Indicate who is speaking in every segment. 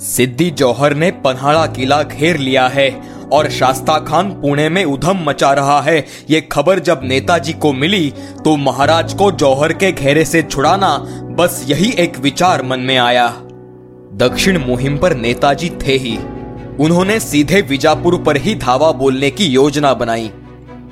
Speaker 1: सिद्दी जौहर ने पन्हाड़ा किला घेर लिया है और शास्ता खान पुणे में उधम मचा रहा है। ये खबर जब नेताजी को मिली तो महाराज को जौहर के घेरे से छुड़ाना बस यही एक विचार मन में आया। दक्षिण मुहिम पर नेताजी थे ही। उन्होंने सीधे विजापुर पर ही धावा बोलने की योजना बनाई।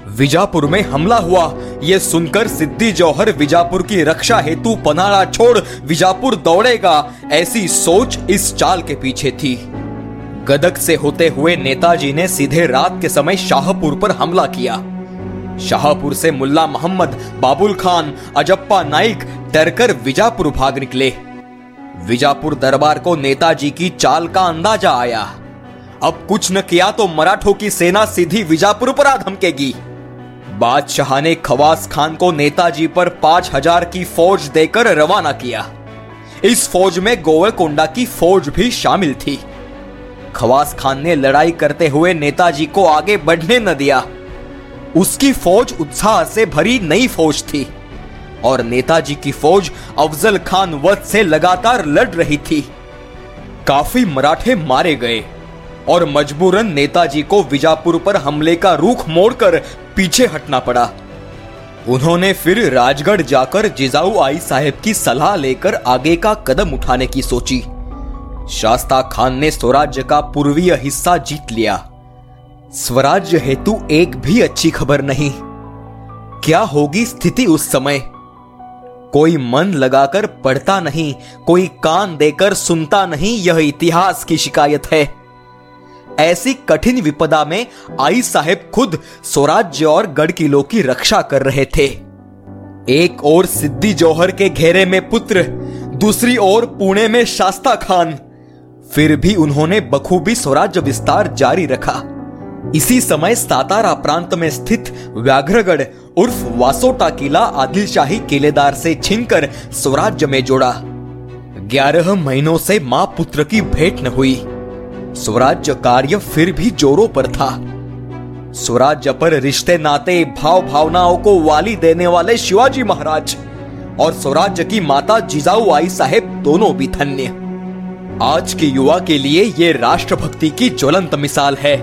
Speaker 1: विजापुर में हमला हुआ। ये सुनकर सिद्धि जौहर विजापुर की रक्षा हेतु पनाड़ा छोड़ विजापुर दौड़ेगा, ऐसी सोच इस चाल के पीछे थी। गदक से होते हुए नेताजी ने सीधे रात के समय शाहपुर पर हमला किया। शाहपुर से मुल्ला मोहम्मद, बाबुल खान, अजप्पा नाइक डरकर विजापुर भाग निकले। विजापुर दरबार को नेताजी की चाल का अंदाज़ा आया। अब कुछ न किया तो मराठों की सेना सीधी विजापुर पर आ धमकेगी। बादशाह ने खवास खान को नेताजी पर पाँच हज़ार की फौज देकर रवाना किया। इस फौज में गोवेकोंडा की फौज भी शामिल थी। खवास खान ने लड़ाई करते हुए नेताजी को आगे बढ़ने न दिया। उसकी फौज उत्साह से भरी नई फौज थी और नेताजी की फौज अफजल खान वध से लगातार लड़ रही थी। काफ़ी मराठे मारे गए और मजबूरन नेताजी को विजापुर पर हमले का रुख मोड़कर पीछे हटना पड़ा। उन्होंने फिर राजगढ़ जाकर जिजाऊ आई साहेब की सलाह लेकर आगे का कदम उठाने की सोची। शास्ता खान ने स्वराज्य का पूर्वीय हिस्सा जीत लिया। स्वराज्य हेतु एक भी अच्छी खबर नहीं। क्या होगी स्थिति उस समय? कोई मन लगाकर पढ़ता नहीं, कोई कान देकर सुनता नहीं, यह इतिहास की शिकायत है। ऐसी कठिन विपदा में आई साहेब खुद स्वराज्य और गढ़ किलो की रक्षा कर रहे थे। एक और सिद्धि जौहर के घेरे में पुत्र, दूसरी ओर पुणे में शास्ता खान। फिर भी उन्होंने बखूबी स्वराज्य विस्तार जारी रखा। इसी समय सातारा प्रांत में स्थित व्याघ्रगढ़ उर्फ़ वासोटा किला आदिल शाही किलेदार से छीनकर स्वराज्य में जोड़ा। ग्यारह महीनों से माँ पुत्र की भेंट न हुई। स्वराज्य कार्य फिर भी जोरों पर था। स्वराज्य पर रिश्ते, नाते, भाव भावनाओं को वाली देने वाले शिवाजी महाराज और स्वराज्य की माता जिजाऊ आई साहेब दोनों भी धन्य। आज के युवा के लिए ये राष्ट्रभक्ति की ज्वलंत मिसाल है,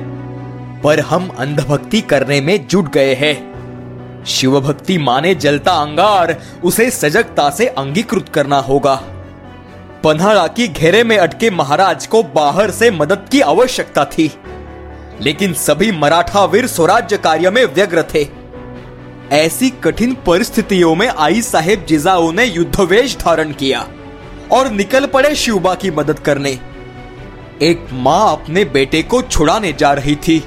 Speaker 1: पर हम अंधभक्ति करने में जुट गए हैं। शिव भक्ति माने जलता अंगार, उसे सजगता से अंगीकृत करना होगा। पन्हाड़ा की घेरे में अटके महाराज को बाहर से मदद की आवश्यकता थी। लेकिन सभी मराठा वीर स्वराज्य कार्य में व्यग्र थे। ऐसी कठिन परिस्थितियों में आई साहेब जिजाऊ ने युद्धवेश धारण किया और निकल पड़े शिवबा की मदद करने। एक माँ अपने बेटे को छुड़ाने जा रही थी।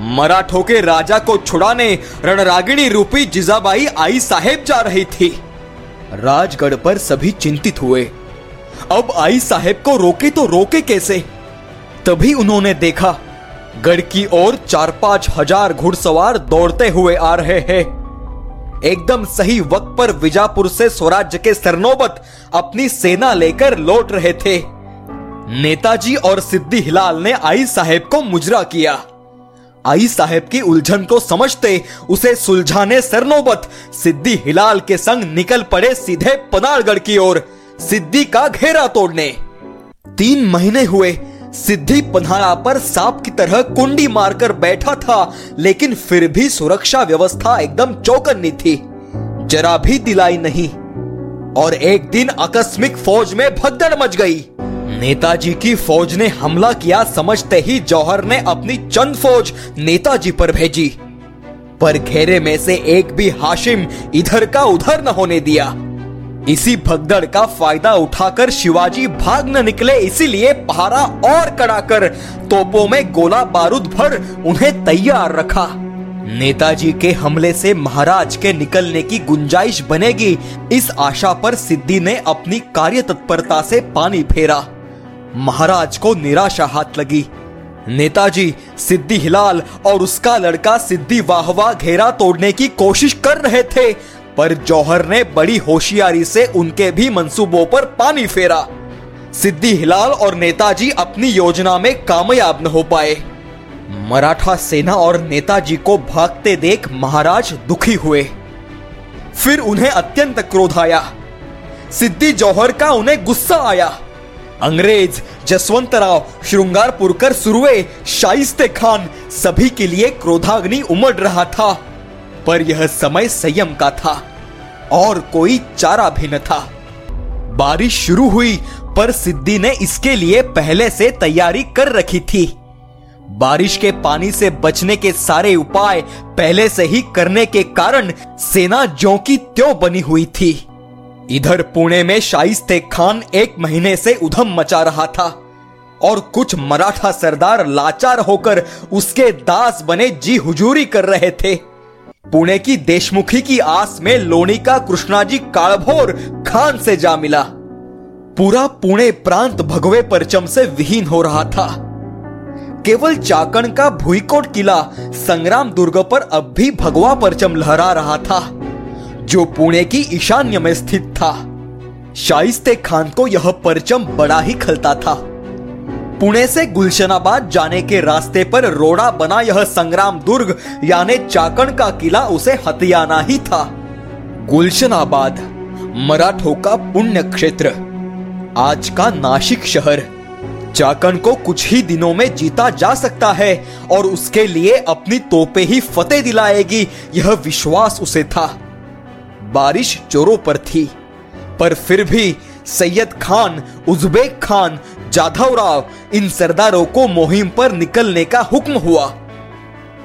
Speaker 1: मराठों के राजा को छुड़ाने रणरागिणी रूपी जिजाबाई आई साहेब जा रही थी। राजगढ़ पर सभी चिंतित हुए। अब आई साहेब को रोके तो रोके कैसे? तभी उन्होंने देखा, गढ़ की ओर चार पाँच हज़ार घुड़सवार दौड़ते हुए आ रहे हैं। एकदम सही वक्त पर विजापुर से स्वराज्य के सरनोबत अपनी सेना लेकर लौट रहे थे। नेताजी और सिद्धि हिलाल ने आई साहेब को मुजरा किया। आई साहेब की उलझन को समझते उसे सुलझाने सरनोबत सिद्धि हिलाल के संग निकल पड़े सीधे पनाड़गढ़ की ओर। सिद्धि का घेरा तोड़ने। तीन महीने हुए, सिद्धि पन्हाड़ा पर सांप की तरह कुंडी मारकर बैठा था, लेकिन फिर भी सुरक्षा व्यवस्था एकदम चौकन्नी थी। जरा भी दिलाई नहीं। और एक दिन आकस्मिक फौज में भगदड़ मच गई। नेताजी की फौज ने हमला किया समझते ही जौहर ने अपनी चंद फौज नेताजी पर भेजी। पर घेरे में से एक भी हाशिम इधर का उधर न होने दिया। इसी भगदड़ का फ़ायदा उठाकर शिवाजी भाग न निकले, इसीलिए पहारा और कड़ा कर तोपों में गोला बारूद भर उन्हें तैयार रखा। नेताजी के हमले से महाराज के निकलने की गुंजाइश बनेगी, इस आशा पर सिद्धि ने अपनी कार्य तत्परता से पानी फेरा। महाराज को निराशा हाथ लगी। नेताजी, सिद्धि हिलाल और उसका लड़का सिद्धि वाहवा घेरा तोड़ने की कोशिश कर रहे थे। पर जौहर ने बड़ी होशियारी से उनके भी मंसूबों पर पानी फेरा। सिद्धि हिलाल और नेताजी अपनी योजना में कामयाब न हो पाए। मराठा सेना और नेताजी को भागते देख महाराज दुखी हुए। फिर उन्हें अत्यंत क्रोध आया। सिद्धि जौहर का उन्हें गुस्सा आया। अंग्रेज़ जसवंतराव श्रृंगारपुरकर सुरवे शाइस्ते खान सभी के लिए क्रोधाग्नि उमड़ रहा था, पर यह समय संयम का था। और कोई चारा भी न था। बारिश शुरू हुई, पर सिद्धि ने इसके लिए पहले से तैयारी कर रखी थी। बारिश के पानी से बचने के सारे उपाय पहले से ही करने के कारण सेना ज्यो की त्यों बनी हुई थी। इधर पुणे में शाइस्ते खान एक महीने से उधम मचा रहा था और कुछ मराठा सरदार लाचार होकर उसके दास बने जी हुजूरी कर रहे थे। पुणे की देशमुखी की आस में लोणी का कृष्णाजी कालभोर खान से जा मिला। पूरा पुणे प्रांत भगवे परचम से विहीन हो रहा था। केवल चाकण का भूईकोट किला संग्राम दुर्ग पर अब भी भगवा परचम लहरा रहा था, जो पुणे की ईशान्य में स्थित था। शाइस्ते खान को यह परचम बड़ा ही खलता था। पुणे से गुलशनाबाद जाने के रास्ते पर रोड़ा बना यह संग्राम दुर्ग, यानी चाकण का किला उसे हथियाना ही था। गुलशनाबाद, मराठों का पुण्य क्षेत्र, आज का नासिक शहर। चाकण को कुछ ही दिनों में जीता जा सकता है, और उसके लिए अपनी तोपे ही फतेह दिलाएगी, यह विश्वास उसे था। बारिश जोरों पर थी, पर फिर भी सैयद खान, उज्बेक खान जाधव राव इन सरदारों को मुहिम पर निकलने का हुक्म हुआ।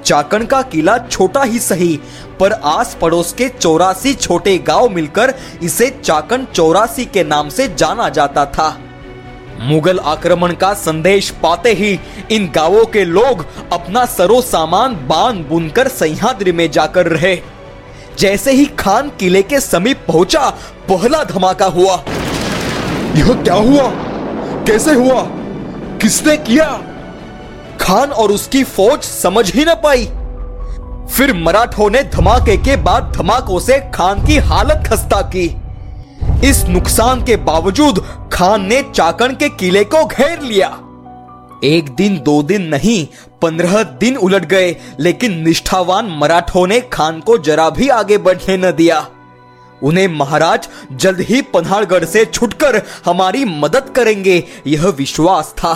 Speaker 1: चाकण का किला छोटा ही सही, पर आस पड़ोस के चौरासी छोटे गाँव मिलकर इसे चाकण चौरासी के नाम से जाना जाता था। मुगल आक्रमण का संदेश पाते ही इन गाँवों के लोग अपना सरो सामान बाँध बुनकर सह्याद्री में जाकर रहे। जैसे ही खान किले के समीप पहुँचा, पहला धमाका हुआ।
Speaker 2: यह क्या हुआ? कैसे हुआ? किसने किया?
Speaker 1: खान और उसकी फौज समझ ही न पाई। फिर मराठों ने धमाके के बाद धमाकों से खान की हालत खस्ता की। इस नुकसान के बावजूद खान ने चाकण के किले को घेर लिया। एक दिन, दो दिन नहीं, पंद्रह दिन उलट गए, लेकिन निष्ठावान मराठों ने खान को जरा भी आगे बढ़ने न दिया। उन्हें महाराज जल्द ही पन्हाड़गढ़ से छुटकर हमारी मदद करेंगे। यह विश्वास था।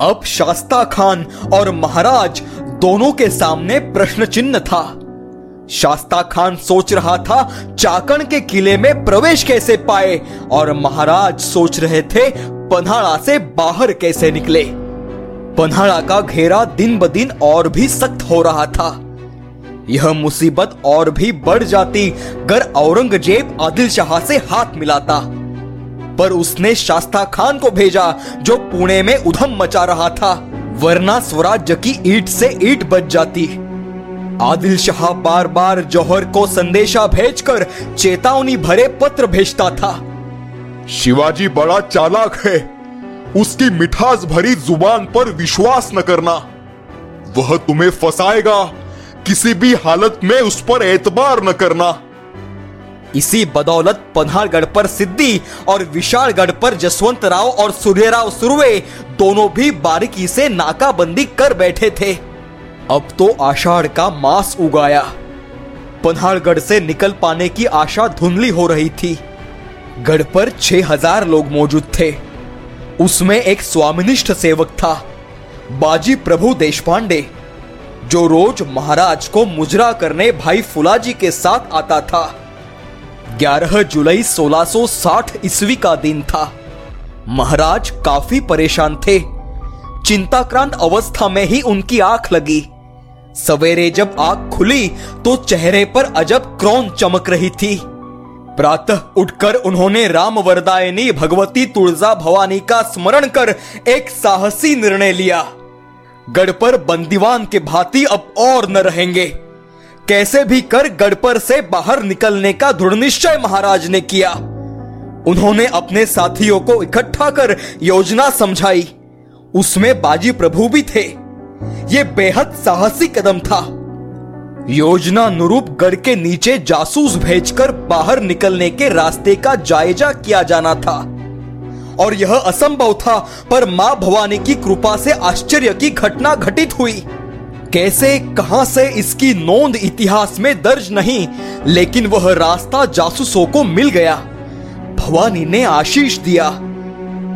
Speaker 1: अब शास्ता खान और महाराज दोनों के सामने प्रश्न चिन्ह था। शास्ता खान सोच रहा था, चाकण के किले में प्रवेश कैसे पाए और महाराज सोच रहे थे पन्हाड़ा से बाहर कैसे निकले। पन्हाड़ा का घेरा दिन ब दिन और भी सख्त हो रहा था। यह मुसीबत और भी बढ़ जाती। अगर औरंगज़ेब आदिल शाह से हाथ मिलाता। पर उसने शास्ता खान को भेजा, जो पुणे में उधम मचा रहा था। वरना स्वराज्य की ईट से ईट बच जाती। आदिल शाह बार बार जौहर को संदेशा भेजकर चेतावनी भरे पत्र भेजता था।
Speaker 2: शिवाजी बड़ा चालाक है। उसकी मिठास भरी ज़ुबान पर विश्वास न करना। वह तुम्हें फंसाएगा। किसी भी हालत में उस पर एतबार न करना।
Speaker 1: इसी बदौलत पन्हाड़गढ़ पर सिद्धि और विशालगढ़ पर जसवंत राव और सूर्यराव सुरवे दोनों भी बारीकी से नाकाबंदी कर बैठे थे। अब तो आषाढ़ का मास उगाया। पन्हाड़गढ़ से निकल पाने की आशा धुंधली हो रही थी। गढ़ पर छह हज़ार लोग मौजूद थे। उसमें एक स्वामिनिष्ठ सेवक था, बाजी प्रभु देशपांडे। जो रोज महाराज को मुजरा करने भाई फुलाजी के साथ आता था। 11 जुलाई 1660 ईस्वी का दिन था। महाराज काफ़ी परेशान थे। चिंताक्रांत अवस्था में ही उनकी आँख लगी। सवेरे जब आँख खुली तो चेहरे पर अजब क्रोन चमक रही थी। प्रातः उठकर उन्होंने राम वरदायनी भगवती तुलजा भवानी का स्मरण कर एक साहसी निर्णय लिया। गढ़ पर बंदीवान के भांति अब और न रहेंगे। कैसे भी कर गढ़ पर से बाहर निकलने का दृढ़ निश्चय महाराज ने किया। उन्होंने अपने साथियों को इकट्ठा कर योजना समझाई। उसमें बाजी प्रभु भी थे। ये बेहद साहसी कदम था। योजना अनुरूप गढ़ के नीचे जासूस भेजकर बाहर निकलने के रास्ते का जायजा किया जाना था। और यह असंभव था, पर माँ भवानी की कृपा से आश्चर्य की घटना घटित हुई। कैसे, कहाँ से, इसकी नोंद इतिहास में दर्ज नहीं, लेकिन वह रास्ता जासूसों को मिल गया। भवानी ने आशीष दिया।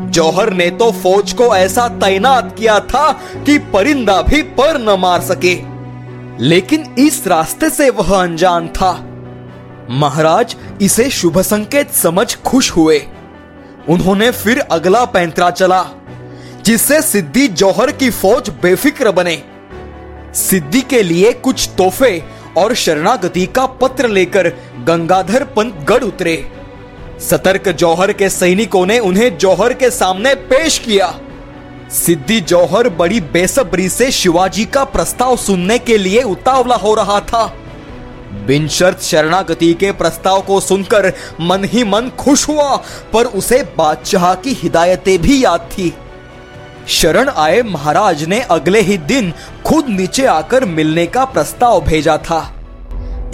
Speaker 1: जौहर ने तो फौज को ऐसा तैनात किया था कि परिंदा भी पर न मार सके। लेकिन इस रास्ते से वह अनजान था। महाराज, इसे शुभ संकेत समझ खुश हुए। उन्होंने फिर अगला पैंतरा चला, जिससे सिद्धि जौहर की फौज बेफिक्र बने। सिद्धि के लिए कुछ तोहफे और शरणागति का पत्र लेकर गंगाधर पंत गढ़ उतरे। सतर्क जौहर के सैनिकों ने उन्हें जौहर के सामने पेश किया। सिद्धि जौहर बड़ी बेसब्री से शिवाजी का प्रस्ताव सुनने के लिए उतावला हो रहा था। बिन शर्त शरणागति के प्रस्ताव को सुनकर मन ही मन खुश हुआ, पर उसे बादशाह की हिदायतें भी याद थी। शरण आए महाराज ने अगले ही दिन खुद नीचे आकर मिलने का प्रस्ताव भेजा था।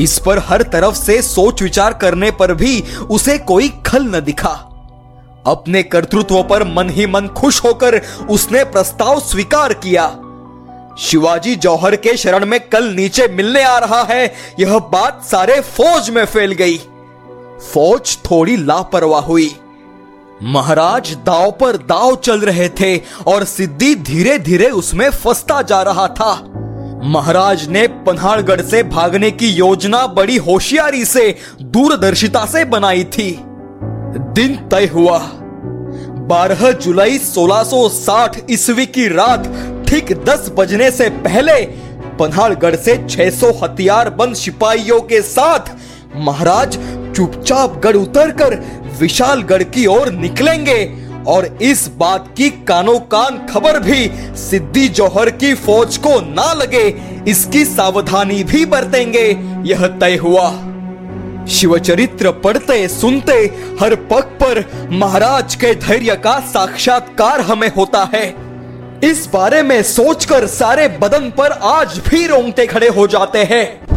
Speaker 1: इस पर हर तरफ़ से सोच विचार करने पर भी उसे कोई खल न दिखा। अपने कर्तृत्व पर मन ही मन खुश होकर उसने प्रस्ताव स्वीकार किया। शिवाजी जौहर के शरण में कल नीचे मिलने आ रहा है। यह बात सारे फौज में फैल गई। फौज थोड़ी लापरवाह हुई। महाराज, दाव पर दाव चल रहे थे और सिद्धि धीरे धीरे उसमें फंसता जा रहा था। महाराज ने पन्हाड़गढ़ से भागने की योजना बड़ी होशियारी से, दूरदर्शिता से बनाई थी। दिन तय हुआ। 12 जुलाई 1660 ईस्वी की रात ठीक 10 बजने से पहले पन्हाड़गढ़ से 600 हथियार बंद सिपाहियों के साथ महाराज चुपचाप गढ़ उतरकर विशालगढ़ की ओर निकलेंगे और इस बात की कानो कान खबर भी सिद्धि जौहर की फौज को ना लगे, इसकी सावधानी भी बरतेंगे, यह तय हुआ। शिवचरित्र पढ़ते सुनते हर पग पर महाराज के धैर्य का साक्षात्कार हमें होता है। इस बारे में सोचकर सारे बदन पर आज भी रोंगटे खड़े हो जाते हैं।